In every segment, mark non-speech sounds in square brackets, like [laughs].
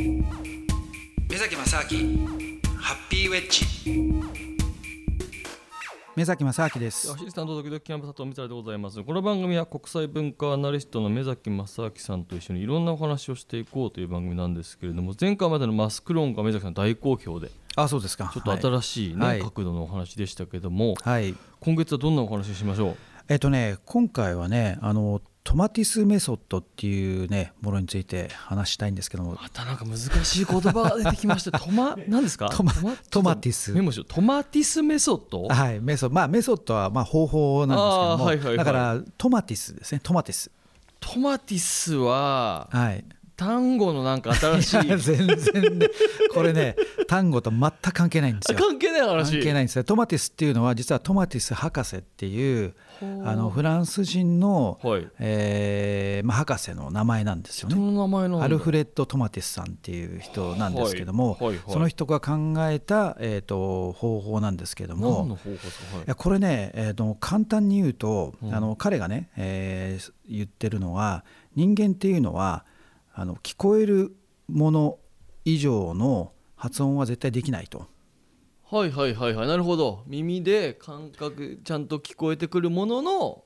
目崎正明ハッピーウェッジ。目崎正明です。アシスタントドキドキキャンプ佐藤光でございます。この番組は国際文化アナリストの目崎正明さんと一緒にいろんなお話をしていこうという番組なんですけれども前回までのマスク論が目崎さん大好評であそうですか。ちょっと新しいね、はい。角度のお話でしたけども、はい。今月はどんなお話をしましょう？えっとね今回はねあのトマティスメソッドっていうねものについて話したいんですけども。またなんか難しい言葉が出てきました。トマ [laughs] 何ですか？トマトマティス。メモしトマティスメソッド？はいメソまあメソッドはまあ方法なんですけども、はいはいはい。だからトマティスですね。トマティス。トマティスははい単語のなんか新しい全然ね。これね単語と全く関係ないんですよ。関係ない話。関係ないんですよ。トマティスっていうのは実はトマティス博士っていうあのフランス人の、はい。えーまあ、博士の名前なんですよ人ね。アルフレッド・トマティスさんっていう人なんですけども、はいはいはい。その人が考えた、えー、と方法なんですけど何のも方法ですか、はい。いやこれね、えー、と簡単に言うと、うん。あの彼がね、えー言ってるのは人間っていうのはあの聞こえるもの以上の発音は絶対できないと。はいはいはいはいなるほど耳で感覚ちゃんと聞こえてくるものの、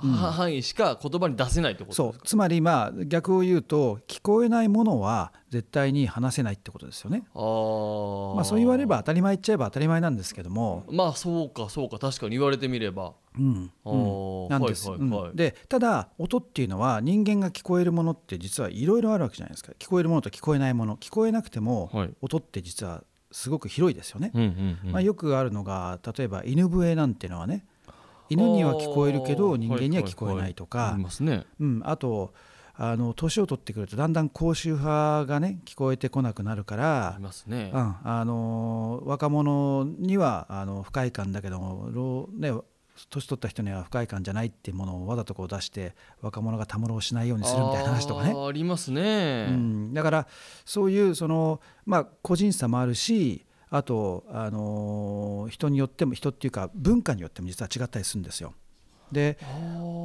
範囲しか言葉に出せないってことそう。つまりまあ逆を言うと聞こえないものは絶対に話せないってことですよね。あー。まあ、そう言われれば当たり前言っちゃえば当たり前なんですけども、まあそうかそうか。確かに言われてみれば。うん。あうん。ーなんです、はい。はいはいうん。でただ音っていうのは人間が聞こえるものって実はいろいろあるわけじゃないですか。聞こえるものと聞こえないもの。聞こえなくてもはい。音って実はすごく広いですよね。うんうんうん。まあ、よくあるのが例えば犬笛なんていうのはね犬には聞こえるけど人間には聞こえないとか。うん、あとあの年を取ってくるとだんだん高周波がね聞こえてこなくなるかあらうん、あの若者にはあの不快感だけども老、ね、年取った人には不快感じゃないっていうものをわざとこう出して若者がたむろをしないようにするみたいな話とかね。ありますね、うん、だからそういうその、まあ、個人差もあるしあと、あの人によっても人っていうか文化によっても実は違ったりするんですよ。で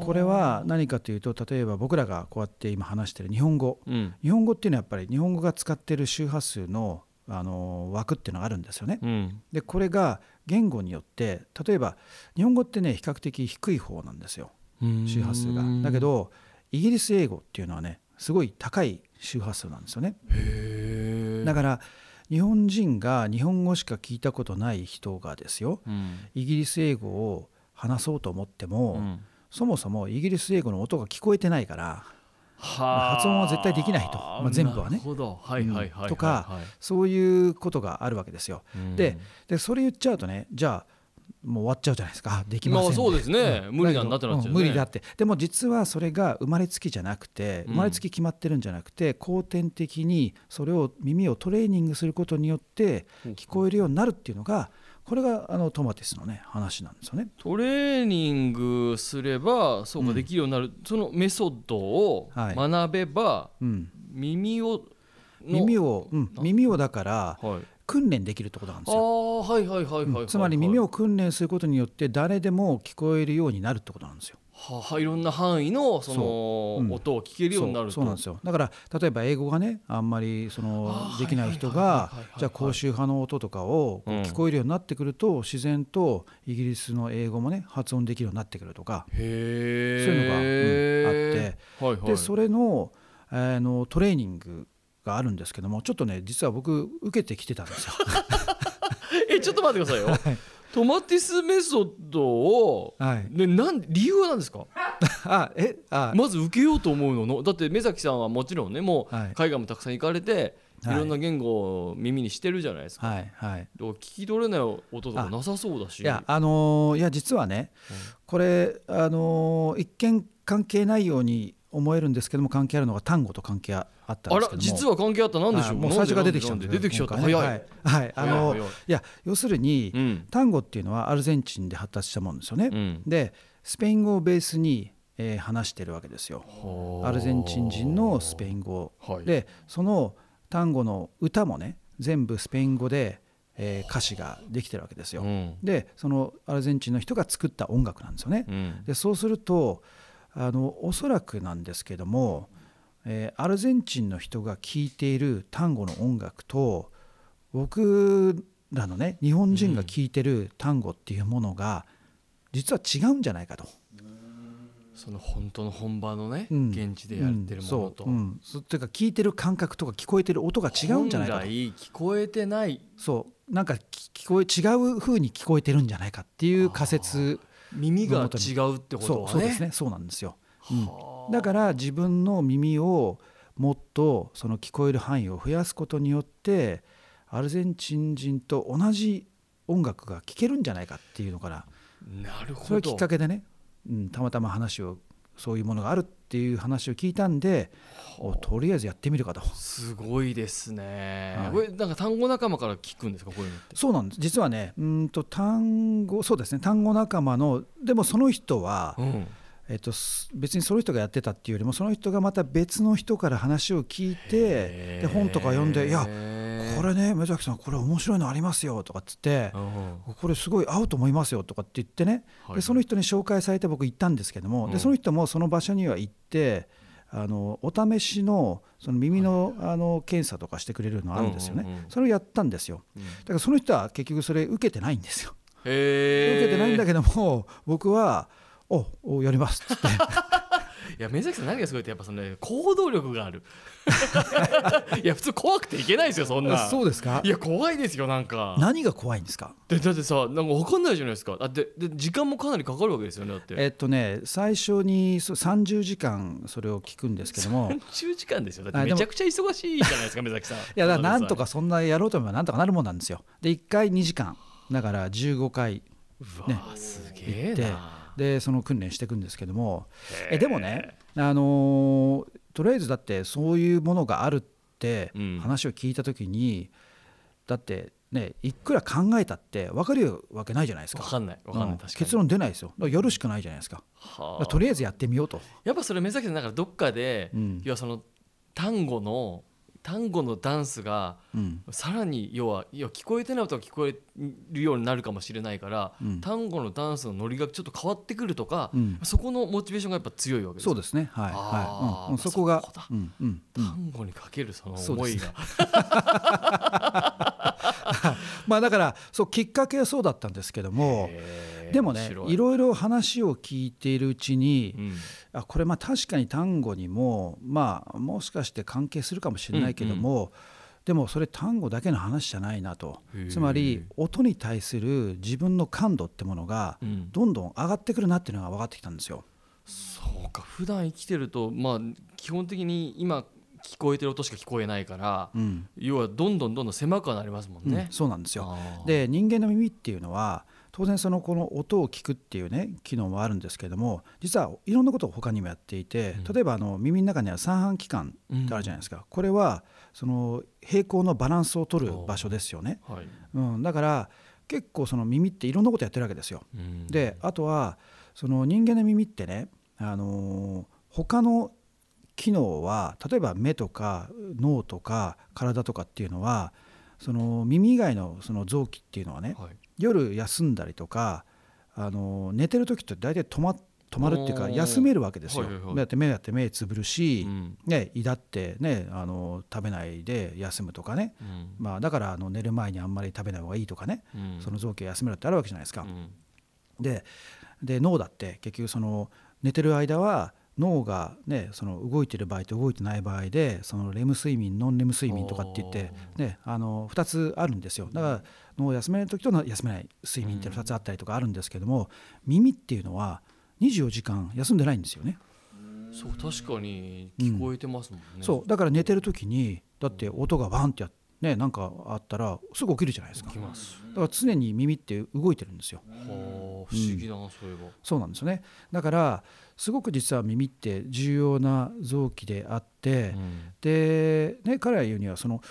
これは何かというと例えば僕らがこうやって今話してる日本語うん日本語っていうのはやっぱり日本語が使ってる周波数のあの枠っていうのがあるんですよね。うんでこれが言語によって例えば日本語ってね比較的低い方なんですよ周波数が。だけどイギリス英語っていうのはねすごい高い周波数なんですよね。だから日本人が日本語しか聞いたことない人がですようん。イギリス英語を話そうと思っても、うん。そもそもイギリス英語の音が聞こえてないからはあ。発音は絶対できないと。まあ全部はね。とかそういうことがあるわけですよ。うん。ででそれ言っちゃうとねじゃあもう終わっちゃうじゃないですか。あできませんまあそうですね。うん。無理なんだってなっちゃうね。ん。無理だって。でも実はそれが生まれつきじゃなくてうん。生まれつき決まってるんじゃなくて後天的にそれを耳をトレーニングすることによって聞こえるようになるっていうのがこれがあのトマティスのね話なんですよね。トレーニングすればそうかできるようになる、そのメソッドをはい。学べばうん、耳をの耳を、うん、耳をだからはい訓練できるってことなんであすよ。あはいはいはいはいつまり耳を訓練することによって誰でも聞こえるようになるってことなんですよ。ははいろんな範囲のその音を聞けるようになると。そうなんですよ。だから例えば英語がねあんまりそのできない人がじゃあ高周波の音とかを聞こえるようになってくると自然とイギリスの英語もね発音できるようになってくるとか。へえそういうのがうんあって。はいはい。でそれのあのトレーニングがあるんですけどもちょっとね実は僕受けてきてたんですよ。[laughs] えちょっと待ってくださいよ。[laughs] トマティスメソッドをはい、ねなん理由は何ですか？[laughs] あえあ。まず受けようと思うの。のだって目崎さんはもちろんねもうはい。海外もたくさん行かれて、い、はい。ろんな言語を耳にしてるじゃないですか、はいはい。聞き取れない音とかなさそうだし。いやあのーいや実はね、これあのー一見関係ないように思えるんですけども関係あるのが単語と関係あったんですけども。実は関係あったなんでしょう？あもう最初から出てきちゃうんで出てきちゃった。今回早い、ねはい、はい。あのいや要するに、うん。単語っていうのはアルゼンチンで発達したもんですよね、うん。でスペイン語をベースに、えー話してるわけですよ。アルゼンチン人のスペイン語、はい。でその単語の歌もね全部スペイン語で、えー歌詞ができてるわけですよ、うん。でそのアルゼンチンの人が作った音楽なんですよね、うん。でそうするとあのおそらくなんですけども、えーアルゼンチンの人が聴いている単語の音楽と僕らのね日本人が聴いてる単語っていうものが実は違うんじゃないかと。その本当の本場のね、うん。現地でやってるものと、うん。そう、うん、そうっていうか聞いてる感覚とか聞こえてる音が違うんじゃないかと。聞こえてないそう。なんかき聞こえ違う風に聞こえてるんじゃないかっていう仮説耳が違うってことはね。そうですね。そうなんですよ、うん。はあ。だから自分の耳をもっとその聞こえる範囲を増やすことによってアルゼンチン人と同じ音楽が聴けるんじゃないかっていうのからなるほど。それがきっかけでね、うん、たまたま話をそういうものがあるっていう話を聞いたんでおとりあえずやってみるかと。すごいですね、はい。これなんか単語仲間から聞くんですか？こういうのって。そうなんです。実はねうんと単語そうですね。単語仲間のでもその人は、うん。えっと、す別にその人がやってたっていうよりもその人がまた別の人から話を聞いてで本とか読んで「いやこれね目崎さんこれ面白いのありますよ」とかっつってうん「これすごい合うと思いますよ」とかって言ってね。はい。でその人に紹介されて僕行ったんですけどもうん。でその人もその場所には行ってあのお試しのその耳のあの検査とかしてくれるのあるんですようんうんうんねそれをやったんですよ。うん。だからその人は結局それ受けてないんですよ。へ受けてないんだけけども僕は「おおやります」っつっていや目崎さん何がすごいってやっぱその、ね、行動力がある。[laughs] いや普通怖くていけないですよそんな。そうですか？いや怖いですよなんか。何が怖いんですか？でだってさなんか分かんないじゃないですか？だってで時間もかなりかかるわけですよねだって。えっとね最初にそう30時間それを聞くんですけども。い30時間ですよ。だってめちゃくちゃ忙しいじゃないですか [laughs] 目崎さん。いやだからなんとかそんなやろうと思えばなんとかなるもんなんですよ。で1回2時間。だから15回。うわね。ーすげえ行なでその訓練していくんですけども。えでもねあのーとりあえずだってそういうものがあるってうん。話を聞いた時に、だってねいくら考えたって分かるわけないじゃないですか。分かんない。分かんない、うん。結論出ないですよ。やるしかないじゃないですか。だはとりあえずやってみようと、やっぱそれ目崎さんだからどっかで、うん。要はその単語の単語のダンスがうん。さらに要は要は聞こえてない音が聞こえるようになるかもしれないから、うん。単語のダンスのノリがちょっと変わってくるとか、うん。そこのモチベーションがやっぱ強いわけです。そうですね。はい。はい、うん。うん、そこが単語にかけるその思いが、[laughs] まあだからそうきっかけはそうだったんですけどもでもねい。ろいろ話を聞いているうちに、うん。あこれまあ確かに単語にもまあもしかして関係するかもしれないけども、でもそれ単語だけの話じゃないなと。つまり音に対する自分の感度ってものがうん。どんどん上がってくるなっていうのが分かってきたんですよ。そうか普段生きてるとまあ基本的に今聞こえてる音しか聞こえないから、うん。要はどんどんどんどん狭くはなりますもんうんね。そうなんですよ。で人間の耳っていうのは当然そのこの音を聞くっていうね機能もあるんですけども実はいろんなことを他にもやっていてうん。例えばあの耳の中には三半規管ってあるじゃないですか、これはその平行のバランスを取る場所ですよね、はい。うん、だから結構その耳っていろんなことやってるわけですよ。うん。であとはその人間の耳ってね、あのー他の機能は例えば目とか脳とか体とかっていうのはその耳以外のその臓器っていうのはねはい夜休んだりとか、あのー寝てる時って大体止ま止まるっていうか休めるわけですよ。はいはいはい。だって目だって目つぶるし、うん。ね、胃だってねあの食べないで休むとかね、うん。まあ、だからあの寝る前にあんまり食べない方がいいとかね、うん。その臓器を休めるってあるわけじゃないですか。うん。でで脳だって結局その寝てる間は脳が、ね、その動いてる場合と動いてない場合でそのレム睡眠ノンレム睡眠とかって言って、ね、あの2つあるんですよ。だから脳を休めない時と休めない睡眠って2つあったりとかあるんですけども、耳っていうのは24時間休んでないんですよね。そう確かに聞こえてますもんね。そうだから寝てる時にだって音がバンってやっね、なんかあったらすぐ起きるじゃないですかきます。だから常に耳って動いてるんですよはあ不思議だな、そういえば。そうなんですよねだからすごく実は耳って重要な臓器であって、うんで、ね、彼ら言うにはその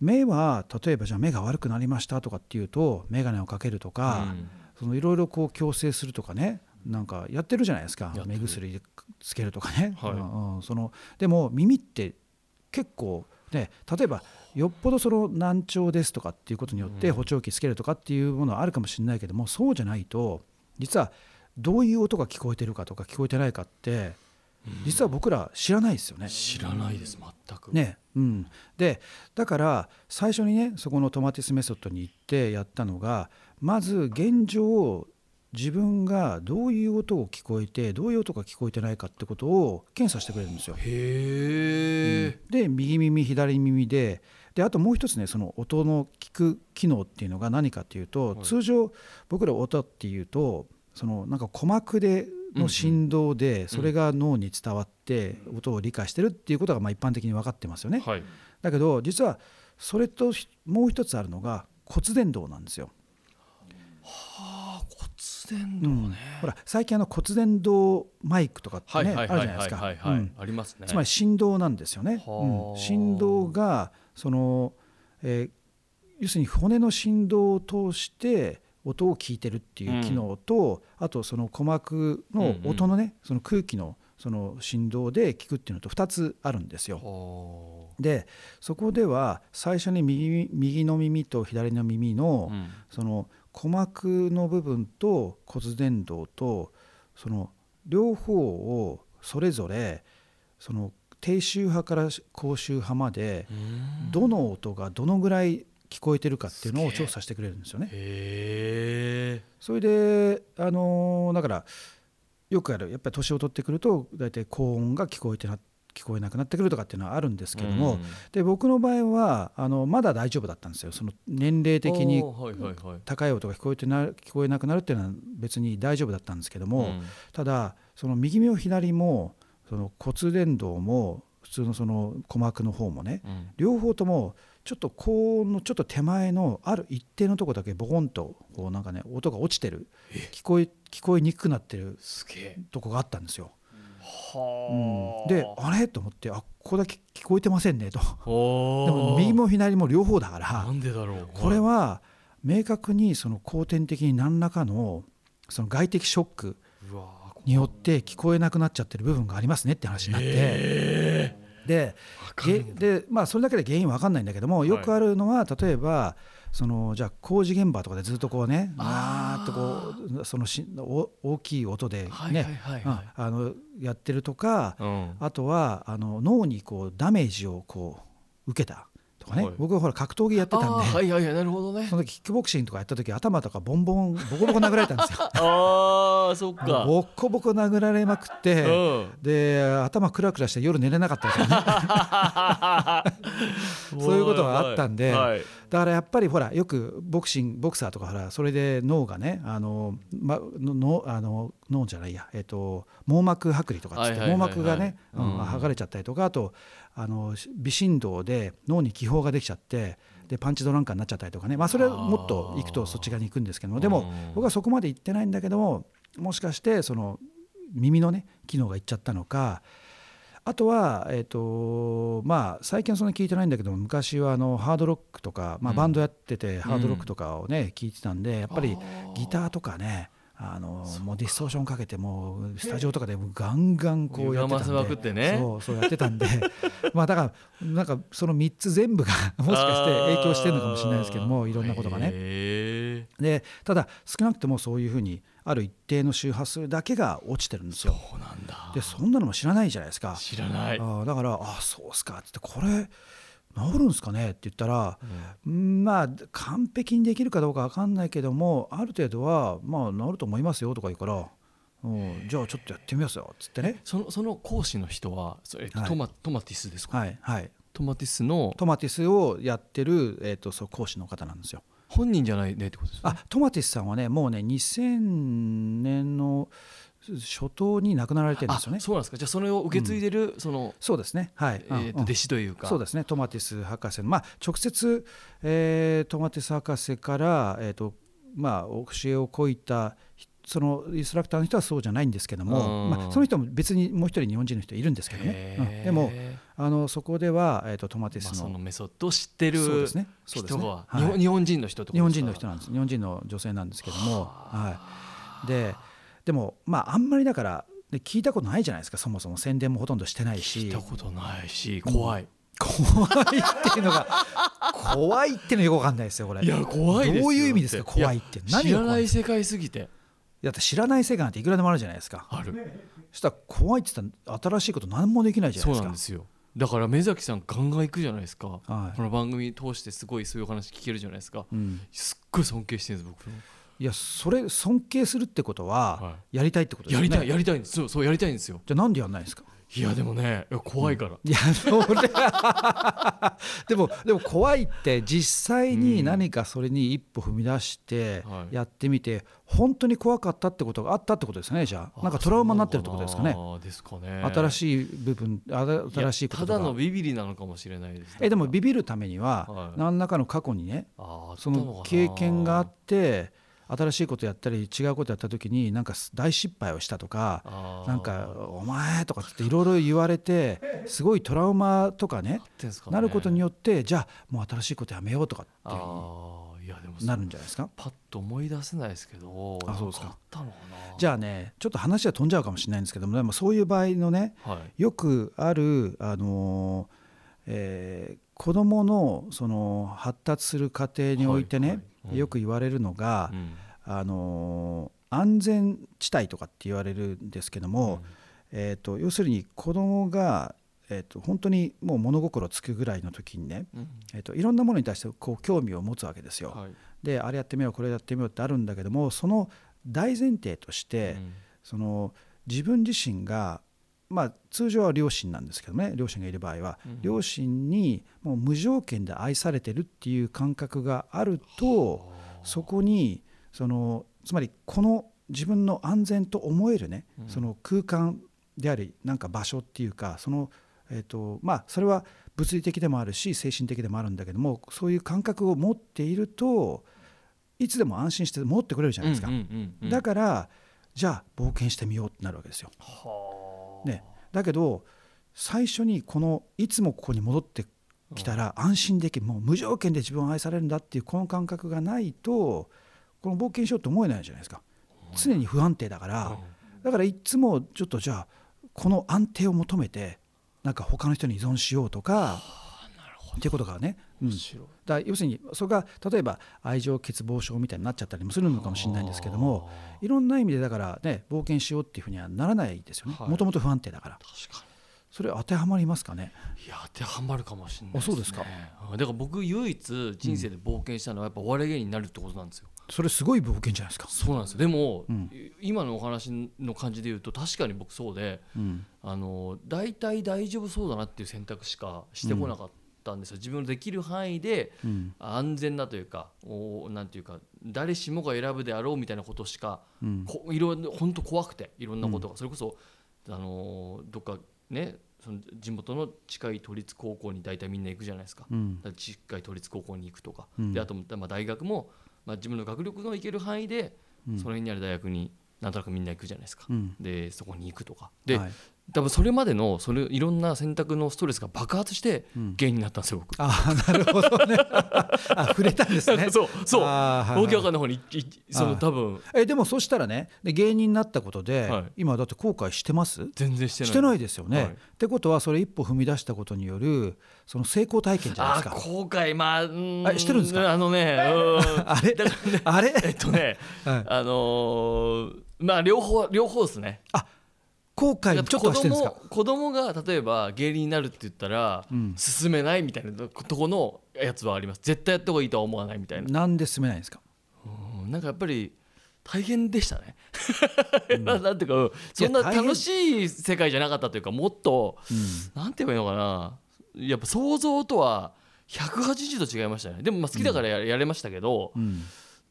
目は例えばじゃあ目が悪くなりましたとかっていうと眼鏡をかけるとか、いろいろこう矯正するとかねなんかやってるじゃないですか目薬つけるとかね、はい。うんうん。そのでも耳って結構ね例えばよっぽどその難聴ですとかっていうことによってうん。補聴器つけるとかっていうものはあるかもしれないけどもそうじゃないと実はどういう音が聞こえてるかとか聞こえてないかって実は僕ら知らないですよね。知らないです全く。ねうん、でだから最初にねそこのトマティスメソッドに行ってやったのがまず現状自分がどういう音を聞こえてどういう音が聞こえてないかってことを検査してくれるんですよ。へえ。で右耳左耳でであともう一つねその音の聞く機能っていうのが何かっていうと、はい通常僕ら音っていうとそのなんか鼓膜での振動でそれが脳に伝わって音を理解してるっていうことがまあ一般的に分かってますよね。はい。だけど実はそれともう一つあるのが骨伝導なんですよ。はあ骨伝うん導ね。ほら最近あの骨伝導マイクとかってはいねあるじゃないですか。ありますね。つまり振動なんですよね。はあうん振動がその、えー要するに骨の振動を通して音を聞いてるっていう機能と、あとその鼓膜の音のね、その空気のその振動で聞くっていうのと2つあるんですよ。はでそこでは最初に右右の耳と左の耳の、その鼓膜の部分と骨伝導とその両方をそれぞれその低周波から高周波までうん。どの音がどのぐらい聞こえてるかっていうのを調査してくれるんですよね。それであのだからよくあるやっぱり年を取ってくると大体高音が聞こえてな聞こえなくなってくるとかっていうのはあるんですけども、うん。で僕の場合はあのまだ大丈夫だったんですよ。その年齢的に。高い音が聞こえてな聞こえなくなるっていうのは別に大丈夫だったんですけども、うん。ただその右も左もその骨伝導も普通のその鼓膜の方もねうん。両方ともちょっと高音のちょっと手前のある一定のとこだけボコンとこうなんかね音が落ちてる。聞こえ聞こえにくくなってる。すげえ。とこがあったんですよ。はうん。であれ？と思ってあここだけ聞こえてませんねと。おでも右も左も両方だからなんでだろう。これは明確にその後天的に何らかのその外的ショックによって聞こえなくなっちゃってる部分がありますねって話になって。へでげでまあそれだけで原因は分かんないんだけどもよくあるのは例えばそのじゃあ工事現場とかでずっとこうねわーっとこうそのしお大きい音でねやってるとかうん。あとはあの脳にこうダメージをこう受けたとかね、はい。僕はほら格闘技やってたんで、はいはいはいなるほどね。その時キックボクシングとかやった時頭とかボンボンボコボコ殴られたんですよ。[laughs] ああそっか。ボッコボコ殴られまくって、うん。で頭クラクラして夜寝れなかったんですよね。[laughs] そういうことがあったんではい。だからやっぱりほらよくボクシングボクサーとかほらそれで脳がねあの、ま、ののあの脳じゃないや、えっと網膜剥離とかっつって網膜がね、うんうん。剥がれちゃったりとかあとあの微振動で脳に気泡ができちゃってでパンチドランカーになっちゃったりとかね、まあ、それはもっと行くとそっち側に行くんですけどもでもうん僕はそこまで行ってないんだけどももしかしてその耳のね機能がいっちゃったのかあとは、えーとまあ、最近はそんなに聞いてないんだけども昔はあのハードロックとか、まあ、うん。バンドやっててハードロックとかをね、聞いてたんでやっぱりギターとかねあのもうディストーションかけてもうスタジオとかでガンガンこうやってたんで。歪ませまくってね。そうそうやってたんで。[laughs] まあだからなんかその3つ全部が [laughs] もしかして影響してるのかもしれないですけどもいろんなことがね。へでただ少なくともそういうふうにある一定の周波数だけが落ちてるんですーよ。そうなんだ。でそんなのも知らないじゃないですか。知らない。あーだから「あそうっすか」って「これ治るんすかね?」って言ったら、うんまあ完璧にできるかどうか分かんないけどもある程度はまあ治ると思いますよとか言うから「うんじゃあちょっとやってみますよ」っつってね。そのその講師の人はそれはいトマトマティスですか？はいはい、トマティスのトマティスをやってる、えー、と講師の方なんですよ。本人じゃないねってことですねあトマティスさんはねもうね2000年の初頭に亡くなられてるんですよね。あ。そうなんですか。じゃあそれを受け継いでるそのそうですね。はい、うんうん。えーと弟子というか。そうですね。トマティス博士の。まあ直接、えートマティス博士から、えーとまあ、教えをこいたひそのインストラクターの人はそうじゃないんですけども、うん。まあ、その人も別にもう一人日本人の人いるんですけどね、うん。でもあのそこでは、えー、とトマティまあ、スの,、そのメソッドを知ってるそうですね。そうですね。人は、はい。日本日本人の人ってこと日本ですか？人の人なんです。日本人の女性なんですけども、ははい、ででもまああんまりだからで聞いたことないじゃないですかそもそも宣伝もほとんどしてない聞しいたことないし怖い、怖いっていうのが [laughs] 怖いっていうのよくわかんないですよこれ。いや怖いどういう意味ですか怖いって。いや知らないい世界すぎて。だって知らない世界なんていくらでもあるじゃないですか。ある。そしたら怖いって言ったら新しいこと何もできないじゃないですか。そうなんですよ。だから目崎さんガンガン行くじゃないですか、はい。この番組通してすごいそういうお話聞けるじゃないですか、うん、すっごい尊敬してるんです僕いやそれ尊敬するってことははやりたいってことですよね。やりたいやりたいんです。そうそうやりたいんですよ。じゃあなんでやんないんですか？いやでもね怖いから、いやそれ [laughs] でもでも怖いって実際に何かそれに一歩踏み出してはい。やってみて本当に怖かったってことがあったってことですかねじゃあ。なんかトラウマになってるってことですかね。ですかね。新いしい部分あ新しいことただのがビビりなのかもしれないです。えでもビビるためにははい。何らかの過去にねあーあったその経験があって新しいことやったり違うことやった時になんか大失敗をしたとかなんか「お前」とかっていろいろ言われてすごいトラウマとかねなることによってじゃあもう新しいことやめようとかっていうなるんじゃないですか？パッと思い出せないですけどあそうですか。じゃあねちょっと話は飛んじゃうかもしれないんですけどもでもそういう場合のねはい。よくある、あのーえー子どものその発達する過程においてね、よく言われるのが、うん。あのー安全地帯とかって言われるんですけども、えー、と要するに子どもが、えー、と本当にもう物心つくぐらいの時にね、うん。えー、といろんなものに対してこう興味を持つわけですよ。はい。であれやってみようこれやってみようってあるんだけどもその大前提として、うん。その自分自身が、まあ、通常は両親なんですけどね両親がいる場合は、うん。両親にもう無条件で愛されてるっていう感覚があるとそこにそのつまりこの自分の安全と思えるね、うん。その空間でありなんか場所っていうかその、えーとまあ、それは物理的でもあるし精神的でもあるんだけどもそういう感覚を持っているといつでも安心して持ってくれるじゃないですか。だからじゃあ冒険してみようってなるわけですよ。はあね、だけど最初にこのいつもここに戻ってきたら安心できるもう無条件で自分を愛されるんだっていうこの感覚がないとこの冒険しようと思えないじゃないですか。常に不安定だから。だからいつもちょっとじゃあこの安定を求めてなんか他の人に依存しようとかっていうことがね、うん、だ要するにそれが例えば愛情欠乏症みたいになっちゃったりもするのかもしれないんですけどもいろんな意味でだからね冒険しようっていうふうにはならないですよね。はいもともと不安定だから確かそれ当てはまりますかね？にいや当てはまるかもしれないあそうですか。うん。だから僕唯一人生で冒険したのはやっぱお笑い芸人になるってことなんですよ。それすごい冒険じゃないですか、そうなんですよ。でも、うん。今のお話の感じで言うと確かに僕そうでうん。あの大体大丈夫そうだなっていう選択しかしてこなかったんですよ、自分のできる範囲でうん。安全なというかおなんていうか誰しもが選ぶであろうみたいなことしか、うん。こいろ本当怖くていろんなことが、それこそあのどっかねその地元の近い都立高校に大体みんな行くじゃないですか,、うん。近い都立高校に行くとか、うん。であと、まあ、大学も、まあ、自分の学力の行ける範囲で、うん。その辺にある大学になんとなくみんな行くじゃないですか、うん。でそこに行くとか。で、はい多分それまでのそれいろんな選択のストレスが爆発してうん。芸人になったんですよ僕。ああなるほどね。あ触れたんですね。そ [laughs] うそう。大きない方にその多分。えでもそしたらねで芸人になったことで、はい。今だって後悔してます？全然してない。してないですよね、はい。ってことはそれ一歩踏み出したことによるその成功体験じゃないあですか。後悔まあん。あしてるんですか？あのねうん [laughs] あれあれ、えっとね [laughs] はい。あのーまあ両方両方ですね後悔ちょっとはしてるんですか？子供子供が例えば芸人になるって言ったら、うん。進めないみたいなとこのやつはあります。絶対やった方がいいとは思わないみたいな、なんで進めないんですか？うんなんかやっぱり大変でしたね、な [laughs] なんていうかそんな楽しい世界じゃなかったというかもっと、なんて言えばいいのかな。やっぱ想像とは180度違いましたね。でもまあ好きだからや,、やれましたけど、うん。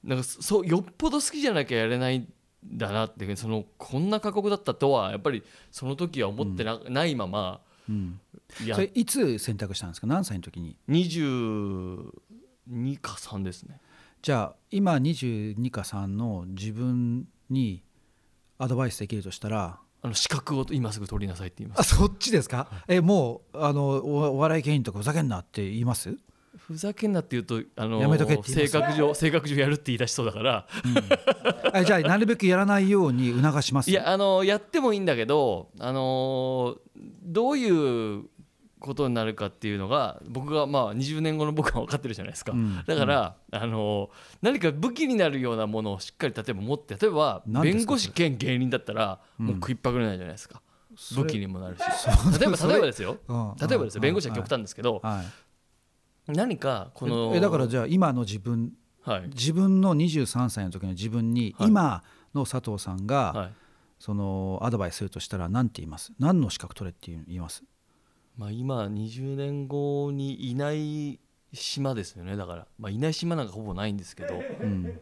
なんかそうよっぽど好きじゃなきゃやれないんだなってそのこんな過酷だったとはやっぱりその時は思ってな,、ないままうん。いやそれいつ選択したんですか？何歳の時に？22か3ですね。じゃあ今22か3の自分にアドバイスできるとしたら？あの資格を今すぐ取りなさいって言います。あそっちですか？えもうあのおお笑い芸人とかふざけんなって言います？ふざけんなって言うとあのやめと性格上性格上やるって言い出しそうだから。[laughs] あじゃあなるべくやらないように促します。いやあのやってもいいんだけどあのどういうことになるかっていうのが僕がまあ20年後の僕は分かってるじゃないですか、うん。だから、あの何か武器になるようなものをしっかり例えば持って例えば弁護士兼芸人だったらうん。もう食いっぱぐれないじゃないですか、武器にもなるし。例えば例えばですよ。うん。例えばですよ。うん。弁護士は極端ですけどはい何かこのえだからじゃあ今の自分はい。自分の23歳の時の自分にはい。今の佐藤さんがはい。そのアドバイスするとしたら何て言います？何の資格取れって言います？まあ、今20年後にいない島ですよね。だから、まあ、いない島なんかほぼないんですけど。うん。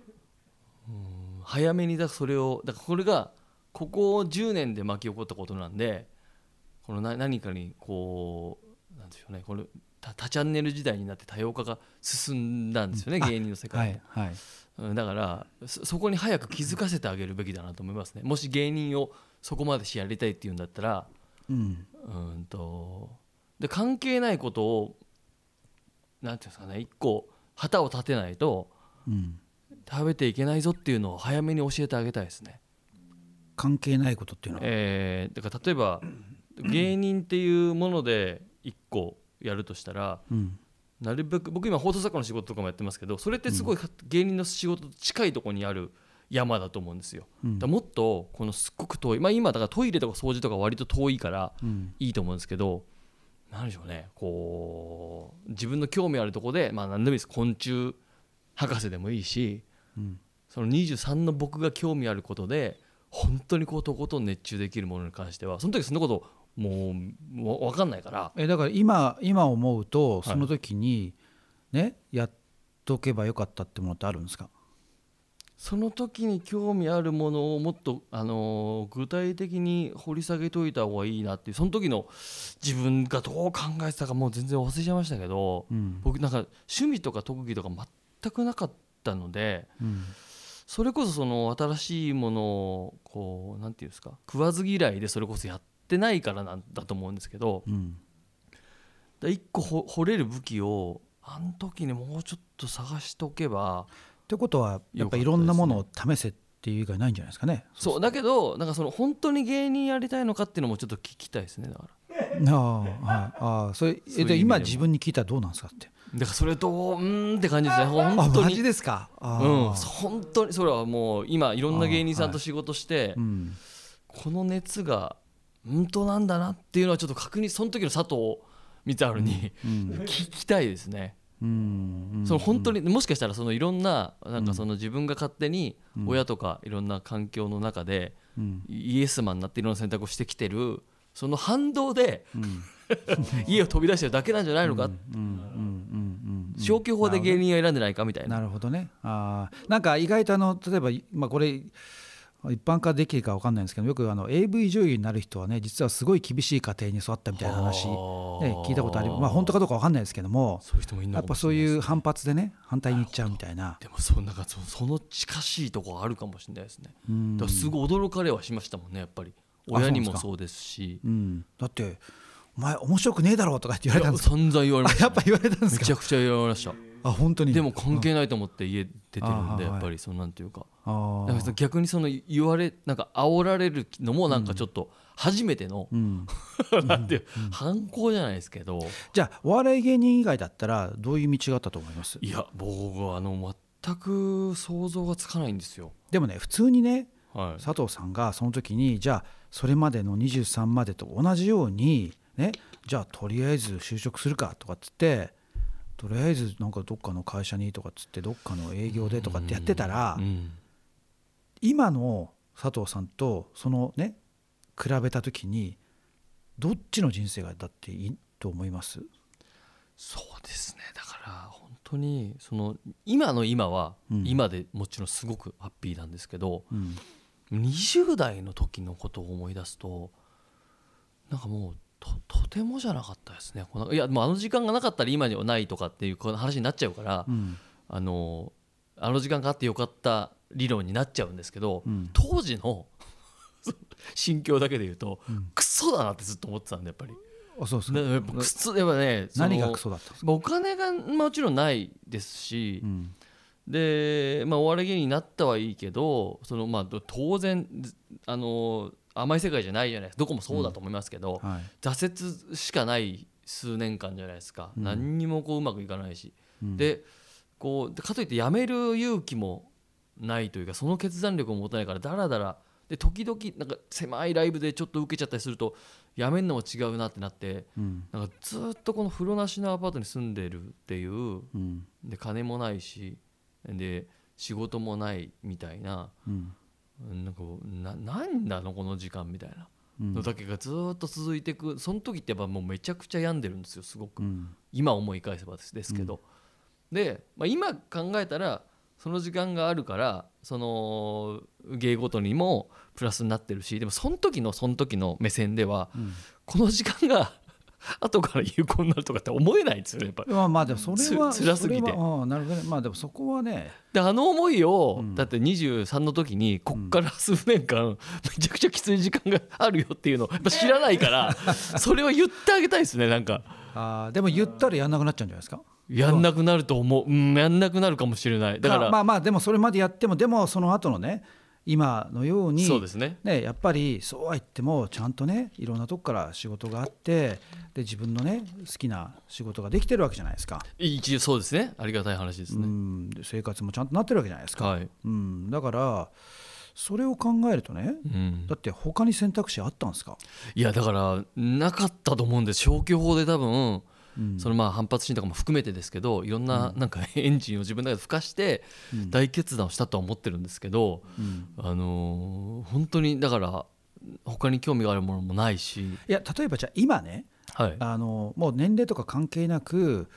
早めにだそれをだからこれがここ10年で巻き起こったことなんでこのな何かにこうなんでしょうね。これ多多チャンネル時代になって多様化が進んだんですよね、うんあ芸人の世は界っていはい。うんだからそそこに早く気づかせてあげるべきだなと思いますね。もし芸人をそこまでしやりたいっていうんだったらうん。うんとで関係ないことをなんていうんですかね一個旗を立てないとうん。食べていけないぞっていうのを早めに教えてあげたいですね。関係ないことっていうのは？えーだから例えば芸人っていうもので一個やるとしたらうん。なるべく僕今放送作家の仕事とかもやってますけどそれってすごい芸人の仕事と近いところにある山だと思うんですよ。うん。だもっとこのすっごく遠いまあ今だからトイレとか掃除とか割と遠いからうん。いいと思うんですけど何でしょうね。こう自分の興味あるとこでまあ何でもいいです。昆虫博士でもいいしうん。その23の僕が興味あることで本当にこうとことん熱中できるものに関してはその時そんなこともう分かんないから。えだから今今思うとい。その時にねやっとけばよかったってものってあるんですか？その時に興味あるものをもっと、あのー具体的に掘り下げといた方がいいなってその時の自分がどう考えてたかもう全然忘れちゃいましたけどうん。僕なんか趣味とか特技とか全くなかったのでうん。それこそその新しいものをこうなんていうんですか食わず嫌いでそれこそやってないからなんだと思うんですけどうん。だ一個ほ掘れる武器をあの時にもうちょっと探しておけばってことはやっぱいろんなものを試せっていう以外ないんじゃないですかね。そう。だけどなんかその本当に芸人やりたいのかっていうのもちょっと聞きたいですねだから。ああはい。ああそれえで今自分に聞いたらどうなんですかって。だからそれとうーんって感じですね。あ本当に。マジですか。うん。本当にそれはもう今いろんな芸人さんと仕事してうん。この熱が本当なんだなっていうのはちょっと確認その時の佐藤光晴にうん。聞きたいですね。その本当にもしかしたらそのいろんななんかその自分が勝手に親とかいろんな環境の中でうん。イエスマンになっていろんな選択をしてきてるその反動でうん。[laughs] 家を飛び出してるだけなんじゃないのか？消去法で芸人を選んでないかみたいな。なるほどね。あー。なんか意外とあの例えば、まあ、これ一般化できるか分かんないんですけどよくあの AV 女優になる人はね実はすごい厳しい家庭に育ったみたいな話、ね、聞いたことありまあ本当かどうか分かんないですけどもやっぱそういう反発でね反対に行っちゃうみたいな。でもそなんかそその近しいところあるかもしれないですね。うん。だからすごい驚かれはしましたもんねやっぱり。あ親にもそうですし。うん、だって「お前面白くねえだろ」とかって言われたんですか？散々言われましたあ [laughs] やっぱ言われたんですか？めちゃくちゃ言われましたあ本当に？でも関係ないと思って家出てるんであやっぱりそうなんていうか。から逆にその言われなんか煽られるのもなんかちょっと初めてのーうん、[laughs] なんていう反抗じゃないですけど。じゃあお笑い芸人以外だったらどういう道があったと思います？いや僕はあの全く想像がつかないんですよ。でもね普通にねはい。佐藤さんがその時にじゃあそれまでの23までと同じようにねじゃあとりあえず就職するかとかっつってとりあえずなんかどっかの会社にとかっつってどっかの営業でとかってやってたらうん今の佐藤さんとそのね比べた時にどっちの人生がだっていいと思います？そうですね。だから本当にその今の今はうん。今でもちろんすごくハッピーなんですけど、うん。20代の時のことを思い出すとなんかもうととてもじゃなかったですね。このいやもうあの時間がなかったら今にはないとかっていうこの話になっちゃうから、うん。あのあの時間があってよかった理論になっちゃうんですけど、うん。当時の心境だけで言うと、うん。クソだなってずっと思ってたんでやっぱり。あそうそうだか。らやっぱクソやっぱね何がクソだったんですか、お金がもちろんないですし、うん。で、まあ、お笑い芸人になったはいいけどその、まあ、当然ずあの甘い世界じゃないじゃないですか。どこもそうだと思いますけど、はい。挫折しかない数年間じゃないですか、うん。何にもこううまくいかないし、うん。でこうかといってやめる勇気もないというかその決断力を持たないからだらだらで時々なんか狭いライブでちょっと受けちゃったりするとやめるのも違うなってなってうん。なんかずっとこの風呂なしのアパートに住んでるっていううん。で金もないしで仕事もないみたいなうんなんかななんだのこの時間みたいな。うん。のだけがずっと続いていくその時ってやっぱもうめちゃくちゃ病んでるんですよすごく。うん。今思い返せばですですけど、で、まあ、今考えたらその時間があるからその芸ごとにもプラスになってるしでもその時のその時の目線ではうん。この時間が [laughs] 後から有効になるとかって思えないんですよねやっぱり。まあまあでもそれはつ辛すぎて。ああなるほどね。まあでもそこはね。であの思いを、うん。だって23の時にこっから数年間 [laughs] めちゃくちゃきつい時間があるよっていうのをやっぱ知らないから [laughs] それは言ってあげたいですねなんか。ああでも言ったらやんなくなっちゃうんじゃないですか？やんなくなると思う、うん、やんなくなるかもしれない。だから、まあまあでもそれまでやってもでもその後のね今のようにそうですね。ね、やっぱりそうは言ってもちゃんとねいろんなとこから仕事があってで自分のね好きな仕事ができてるわけじゃないですか、一応そうですね。ありがたい話ですうね、ん、で生活もちゃんとなってるわけじゃないですか、はい、うん、だからそれを考えるとねうん。だ、って他に選択肢あったんですか、いやだからなかったと思うんです。消去法で多分うんそのまあ反発心とかも含めてですけどいろんななんか [laughs] エンジンを自分の中で吹かしてうん。大決断をしたとは思ってるんですけど、うん。あのー本当にだから他に興味があるものもないし、いや例えばじゃあ今ねはい、あのもう年齢とか関係なく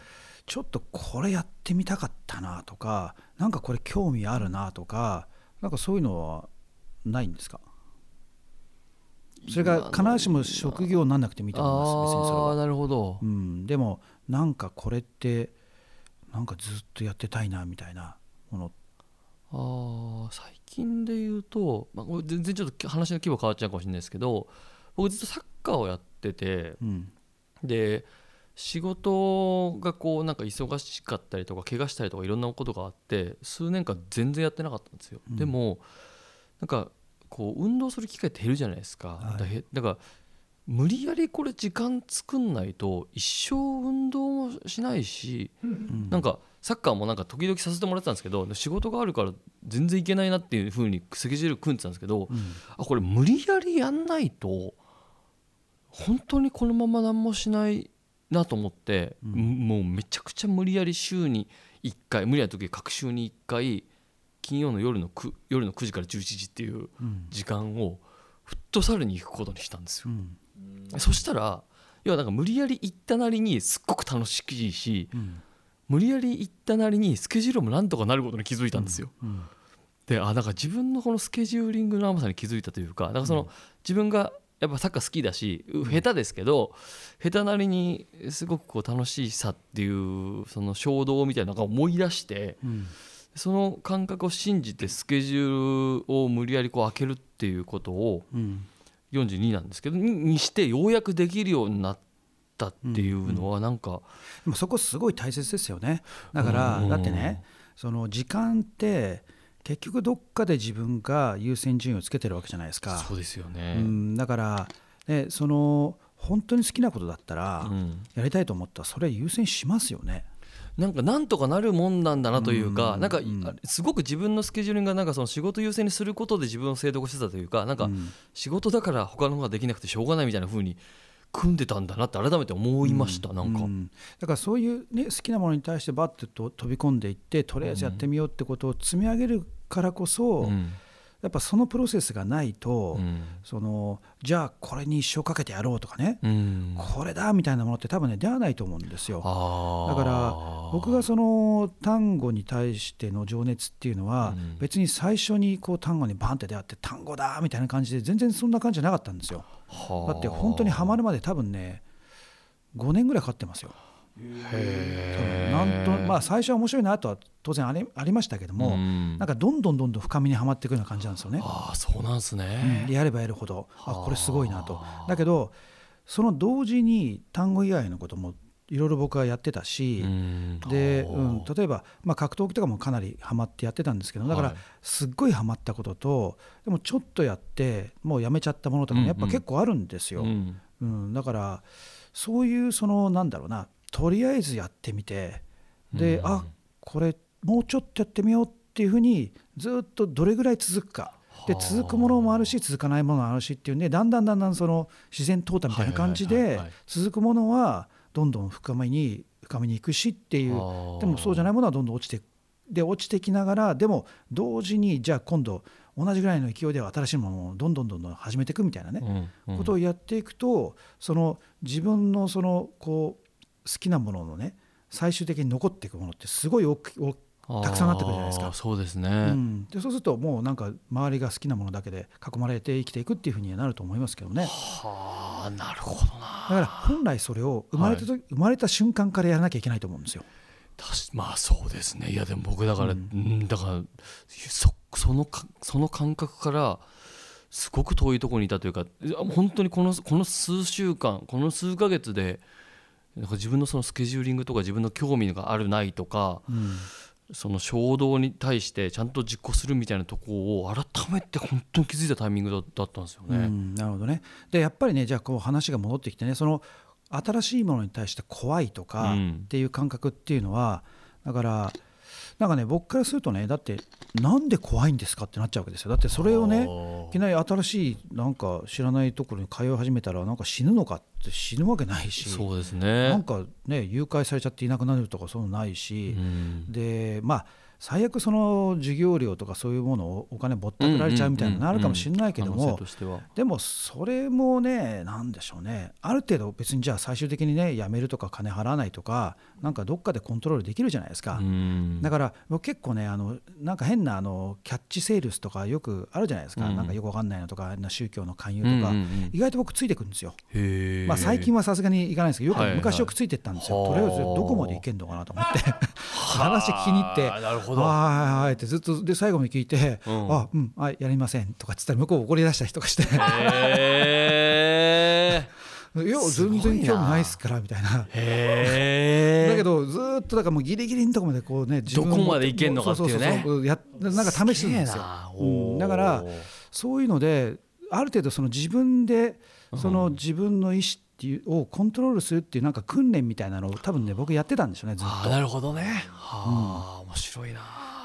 ちょっとこれやってみたかったなとかなんかこれ興味あるなとかなんかそういうのはないんですか？それが必ずしも職業にならなくてもいいと思います別にそれは、ああなるほど。う、ん、でもなんかこれってなんかずっとやってたいなみたいなもの。あー最近で言うと、まあ、全然ちょっと話の規模変わっちゃうかもしれないですけど僕ずっとサッカーをやっててうん。で仕事がこうなんか忙しかったりとか怪我したりとかいろんなことがあって数年間全然やってなかったんですよ、うん。でもなんかこう運動する機会って減るじゃないですか、はい。だから無理やりこれ時間作んないと一生運動もしないし、うん。なんかサッカーもなんか時々させてもらってたんですけど仕事があるから全然いけないなっていうふうにスケジュール組んでたんですけど、うん。あこれ無理やりやんないと本当にこのまま何もしないなと思って、うん。もうめちゃくちゃ無理やり週に1回無理な時各週に1回金曜の夜の 9, 夜の9時から11時っていううん。時間をフットサルに行くことにしたんですよ。うん。そしたら要はなんか無理やり行ったなりにすっごく楽しいしうん。無理やり行ったなりにスケジュールもなんとかなることに気づいたんですよ。うん。であなんか自分のこのスケジューリングの甘さに気づいたというかなんかその、自分がやっぱサッカー好きだしう下手ですけど下手なりにすごくこう楽しさっていうその衝動みたいなのが思い出してうんその感覚を信じてスケジュールを無理やりこう開けるっていうことをうん。42なんですけどににしてようやくできるようになったっていうのはなんか、でもそこすごい大切ですよね。だからうんだってねその時間って結局どっかで自分が優先順位をつけてるわけじゃないですか。そうですようね。ん。だから、ね、その本当に好きなことだったらうん。やりたいと思ったらそれは優先しますよね。なんかなんとかなるもんなんだなというか、うん。なんかすごく自分のスケジューリングがなんかその仕事優先にすることで自分を正当化してたというかなんかうん。仕事だから他の方ができなくてしょうがないみたいな風に組んでたんだなって改めて思いました、なんか、うん。だからそういう、ね、好きなものに対してバッてと飛び込んでいってとりあえずやってみようってことを積み上げるからこそ、うんやっぱそのプロセスがないと、うん。そのじゃあこれに一生かけてやろうとかね、うん。これだみたいなものって多分ね出会わないと思うんですよ。だから僕がその単語に対しての情熱っていうのはうん。別に最初にこう単語にバンって出会って単語だみたいな感じで全然そんな感じじゃなかったんですよ。はあ。だって本当にハマるまで多分ね5年ぐらいかかってますよなんとまあ最初は面白いなとは当然ありありましたけどもうん。なんかどんどんどんどん深みにはまっていくような感じなんですよね。ああそうなんですうん。やればやるほど。あはあ。これすごいなと。だけどその同時に単語以外のこともいろいろ僕はやってたし、うん。で、はあうん、例えば、まあ、格闘技とかもかなりハマってやってたんですけどだからはいすっごいハマったこととでもちょっとやってもうやめちゃったものとかもやっぱ結構あるんですよ、うん。うん。だからそういうそのなんだろうなとりあえずやってみてで、うん。あこれもうちょっとやってみようっていうふうにずっとどれぐらい続くか。ではあ。続くものもあるし続かないものもあるしっていうんでだんだんだんだんその自然淘汰みたいな感じで続くものはどんどん深めに深めにいくしっていうでもそうじゃないものはどんどん落ちてで落ちてきながらでも同時にじゃあ今度同じぐらいの勢いで新しいものをどんどんどんどん始めていくみたいなね、うんうん。ことをやっていくとその自分のそのこう好きなもののね最終的に残っていくものってすごい大き大たくさんなってくるじゃないですか。そうですね、うん、でそうするともうなんか周りが好きなものだけで囲まれて生きていくっていうふうにはなると思いますけどね。はあなるほどな。だから本来それを生まれた時、生まれた瞬間からやらなきゃいけないと思うんですよ。たしまあそうですね。いやでも僕だから、ううんん、だからそそのかその感覚からすごく遠いところにいたというか本当にこのこの数週間この数ヶ月でなんか自分のそのスケジューリングとか自分の興味があるないとかうん。その衝動に対してちゃんと実行するみたいなところを改めて本当に気づいたタイミングだだったんですよね。うん、なるほどね。でやっぱりねじゃあこう話が戻ってきてねその新しいものに対して怖いとかうん。っていう感覚っていうのはだからなんかね僕からするとねだってなんで怖いんですかってなっちゃうわけですよ。だってそれをねいきなり新しいなんか知らないところに通い始めたらなんか死ぬのかって死ぬわけないしそうですなんね。かね誘拐されちゃっていなくなるとかそういうのないし、うん。でまあ最悪その授業料とかそういうものをお金ぼったくられちゃうみたいなのあるかもしれないけどもでもそれもねなんでしょうね。ある程度別にじゃあ最終的にね辞めるとか金払わないとかなんかどっかでコントロールできるじゃないですか。うん。だから僕結構ねあのなんか変なあのキャッチセールスとかよくあるじゃないですか、うん。なんかよくわかんないのとか宗教の勧誘とか、意外と僕ついてくるんですよ。まあ、最近はさすがに行かないんですけどよく、昔よくついてったんですよ、はあとりあえずどこまで行けんのかなと思って。[laughs] 話聞きに行ってほど。はいはいはい。ってずっとで最後に聞いて「うん。あうんはいやりません」とかっつったら向こう怒り出したりとかして「へ [laughs] いやすごいな全然興味ないっすから」みたいな。えへえ [laughs] だけどずーっとだからもうギリギリのとこまでこうねどこまでいけんのかっていうね。やなんか試してるんですよ。うん。だからそういうのである程度その自分でその自分の意思っていうをコントロールするっていうなんか訓練みたいなのを多分ね僕やってたんでしょうねずっと。あなるほどね。はあ面白いな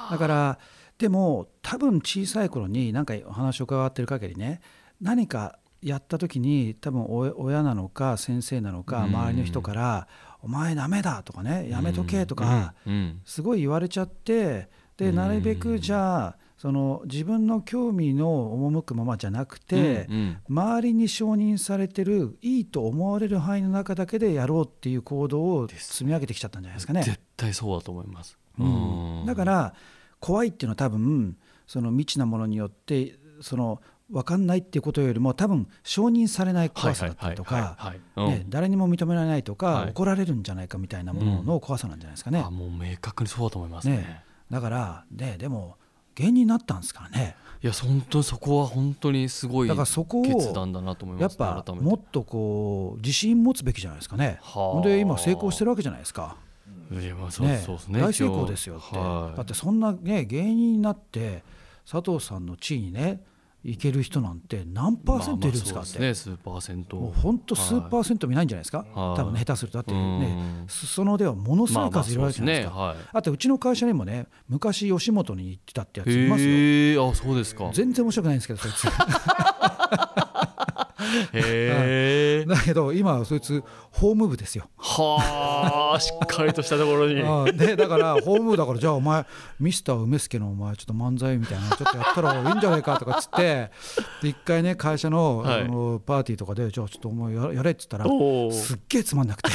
だからでも多分小さい頃に何かお話を伺ってる限りね何かやった時に多分お親なのか先生なのかうん。周りの人から「お前ダメだ」とかね「やめとけ」とかうん。うん。すごい言われちゃってでうん。なるべくじゃあその自分の興味の赴くままじゃなくてうんうん。周りに承認されてるいいと思われる範囲の中だけでやろうっていう行動を積み上げてきちゃったんじゃないですかね。絶対そうだと思います。うん。だから怖いっていうのは多分その未知なものによってその分かんないっていうことよりも多分承認されない怖さだったりとか誰にも認められないとか、はい。怒られるんじゃないかみたいなものの怖さなんじゃないですかね。あもう明確にそうだと思いますね。ねだから、ね、でも芸人になったんですからね。いや本当にそこは本当にすごいだからそこを決断だなと思いやっぱもっとこう自信持つべきじゃないですかね。はあ。で今成功してるわけじゃないですか。いやまあそうねそうですね大成功ですよって、はい。だってそんなね芸人になって佐藤さんの地位にねいける人なんて何パーセントいるんですかって、まあ数パーセント。もう本当数パーセント見ないんじゃないですか、はい。多分ね下手するとだってうねん裾野ではものすごい数いるわけじゃないですか、まあまあすね。あとうちの会社にもね昔吉本に行ってたってやついますよ。へえあそうですか。全然面白くないんですけどそいつへえだけど今はそいつ法務部ですよ。はあしっかりとしたところに。ああでだから法務部だからじゃあお前ミスター梅助のお前ちょっと漫才みたいなのちょっとやったらいいんじゃないかとかっつってで一回ね会社の,、はい。あのパーティーとかでじゃあちょっとお前ややれっつったらすっげえつまんなくて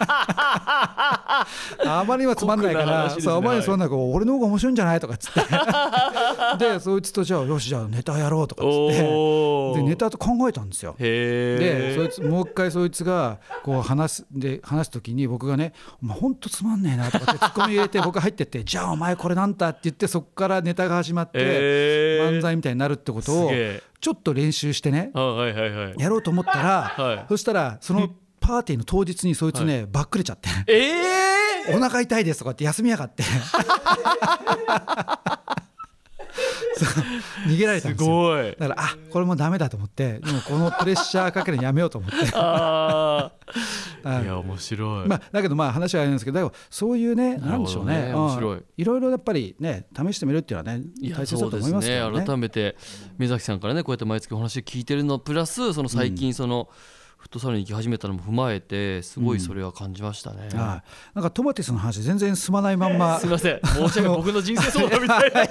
[laughs] あまりにもつまんないから、ねそうあまりにつまんないから俺の方が面白いんじゃないとかっつって。[laughs] でそいつとじゃあよしじゃあネタやろうとかっつって。おでネタと考えたんですよ。でそいつもう一回そいつがこう話すで話す時に僕がね「お前ほんとつまんねえな」とかってツッコミ入れて [laughs] 僕が入ってって「じゃあお前これなんだ」って言ってそこからネタが始まって漫才みたいになるってことをちょっと練習してねやろうと思ったらはい。そしたらそのパーティーの当日にそいつねばっくれちゃって。え「えお腹痛いです」とかって休みやがって。逃げられたんすですよ。ごい。だからあこれもダメだと思ってでもこのプレッシャーかけるのやめようと思って。あはい [laughs] あいや面白い、まあ、だけどまあ話はあれなんですけどそういうねなんでしょうね。面白い。うん。いろいろやっぱりね試してみるっていうのはね大切だと思いますね。ね。改めて目崎さんからねこうやって毎月お話聞いてるのプラスその最近そのフットサルに行き始めたのも踏まえてすごいそれは感じましたね、はい、なんかトマティスの話全然進まないまんま。[laughs] すみません。[laughs] 申し訳ない。僕の人生相談みたいな。[laughs]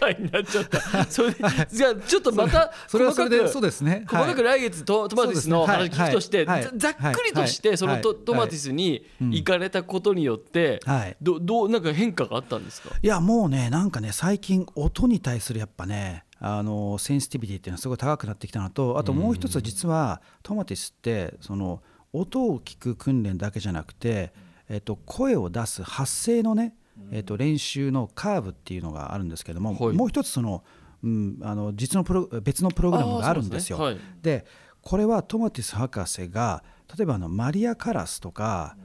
回になっちゃった。それでじゃあちょっとまたそれはそれで細かくそうですね。細かく来月トトマティスの話聞くとしてはい。ざざっくりとしはい。てそのトはい。トマティスに行かれたことによってはい。どどうなんか変化があったんですか？いやもうねなんかね最近音に対するやっぱねあのセンシティビティっていうのはすごい高くなってきたのとあともう一つは実はトマティスってその音を聞く訓練だけじゃなくて、えっと、声を出す発声のね、えっと、練習のカーブっていうのがあるんですけども、はい。もう一つその、うん、あの実のプロ別のプログラムがあるんですよ。ですね。でこれはトマティス博士が例えばあのマリア・カラスとか、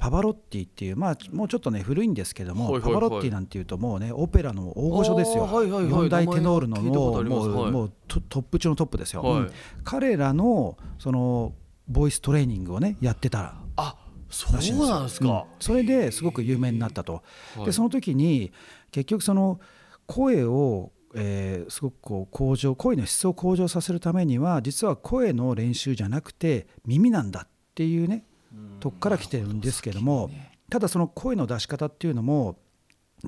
パバロッティっていう、まあ、もうちょっとね古いんですけども、はいはいはい。パバロッティなんていうともうねオペラの大御所ですよ、はいはいはい。四大テノールのもうあります。はいもうもうトトップ中のトップですよ、はい。うん。彼らのそのボイストレーニングをねやってたらあそうなんですうん。か、それですごく有名になったと、はい。でその時に結局その声を、えーすごくこう向上声の質を向上させるためには実は声の練習じゃなくて耳なんだっていうねとこから来てるんですけども、ただその声の出し方っていうのも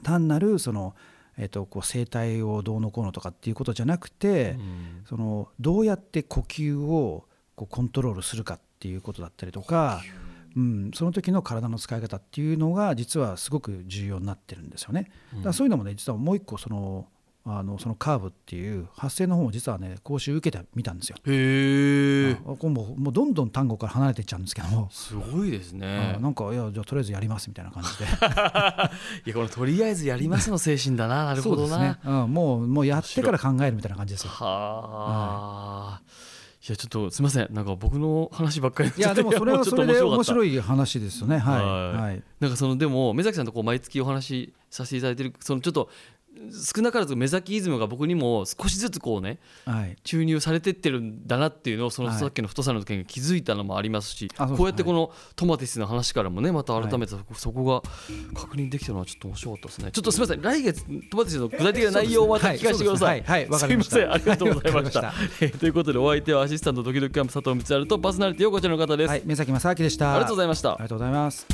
単なるその、えー、とこう声帯をどうのこうのとかっていうことじゃなくて、うん。そのどうやって呼吸をこうコントロールするかっていうことだったりとか、うん、その時の体の使い方っていうのが実はすごく重要になってるんですよね。だからそういうのもね実はもう一個そのあのそのカーブっていう発声の方も実はね講習受けてみたんですよ。へえあこれもうもうどんどん単語から離れていっちゃうんですけども、すごいですね。あなんかいやじゃあとりあえずやりますみたいな感じで。[laughs] いやこのとりあえずやりますの精神だななるほどな、そうですね、うん、もうもうやってから考えるみたいな感じですよ。はあ、い。やちょっとすみません。なんか僕の話ばっかりにいやでもそれは [laughs] それで面い白い話ですよね。はい、はい。はい。なんかそのでも目崎さんとこう毎月お話しさせていただいてるそのちょっと少なからず目崎イズムが僕にも少しずつこうねはい。注入されてってるんだなっていうのをそのはいさっきの太さの時に気づいたのもありますし、あそうですこうやってこのトマティスの話からもねまた改めてそこそこが確認できたのはちょっと面白かったですね。ちょっとすみません来月トマティスの具体的な内容をまた聞かせてください、はいすいませんありがとうございました,、えーということでお相手はアシスタントドキドキキャンプ佐藤光晴とパーソナリティをこちらの方です、はい、目崎正明でした。ありがとうございました。ありがとうございます。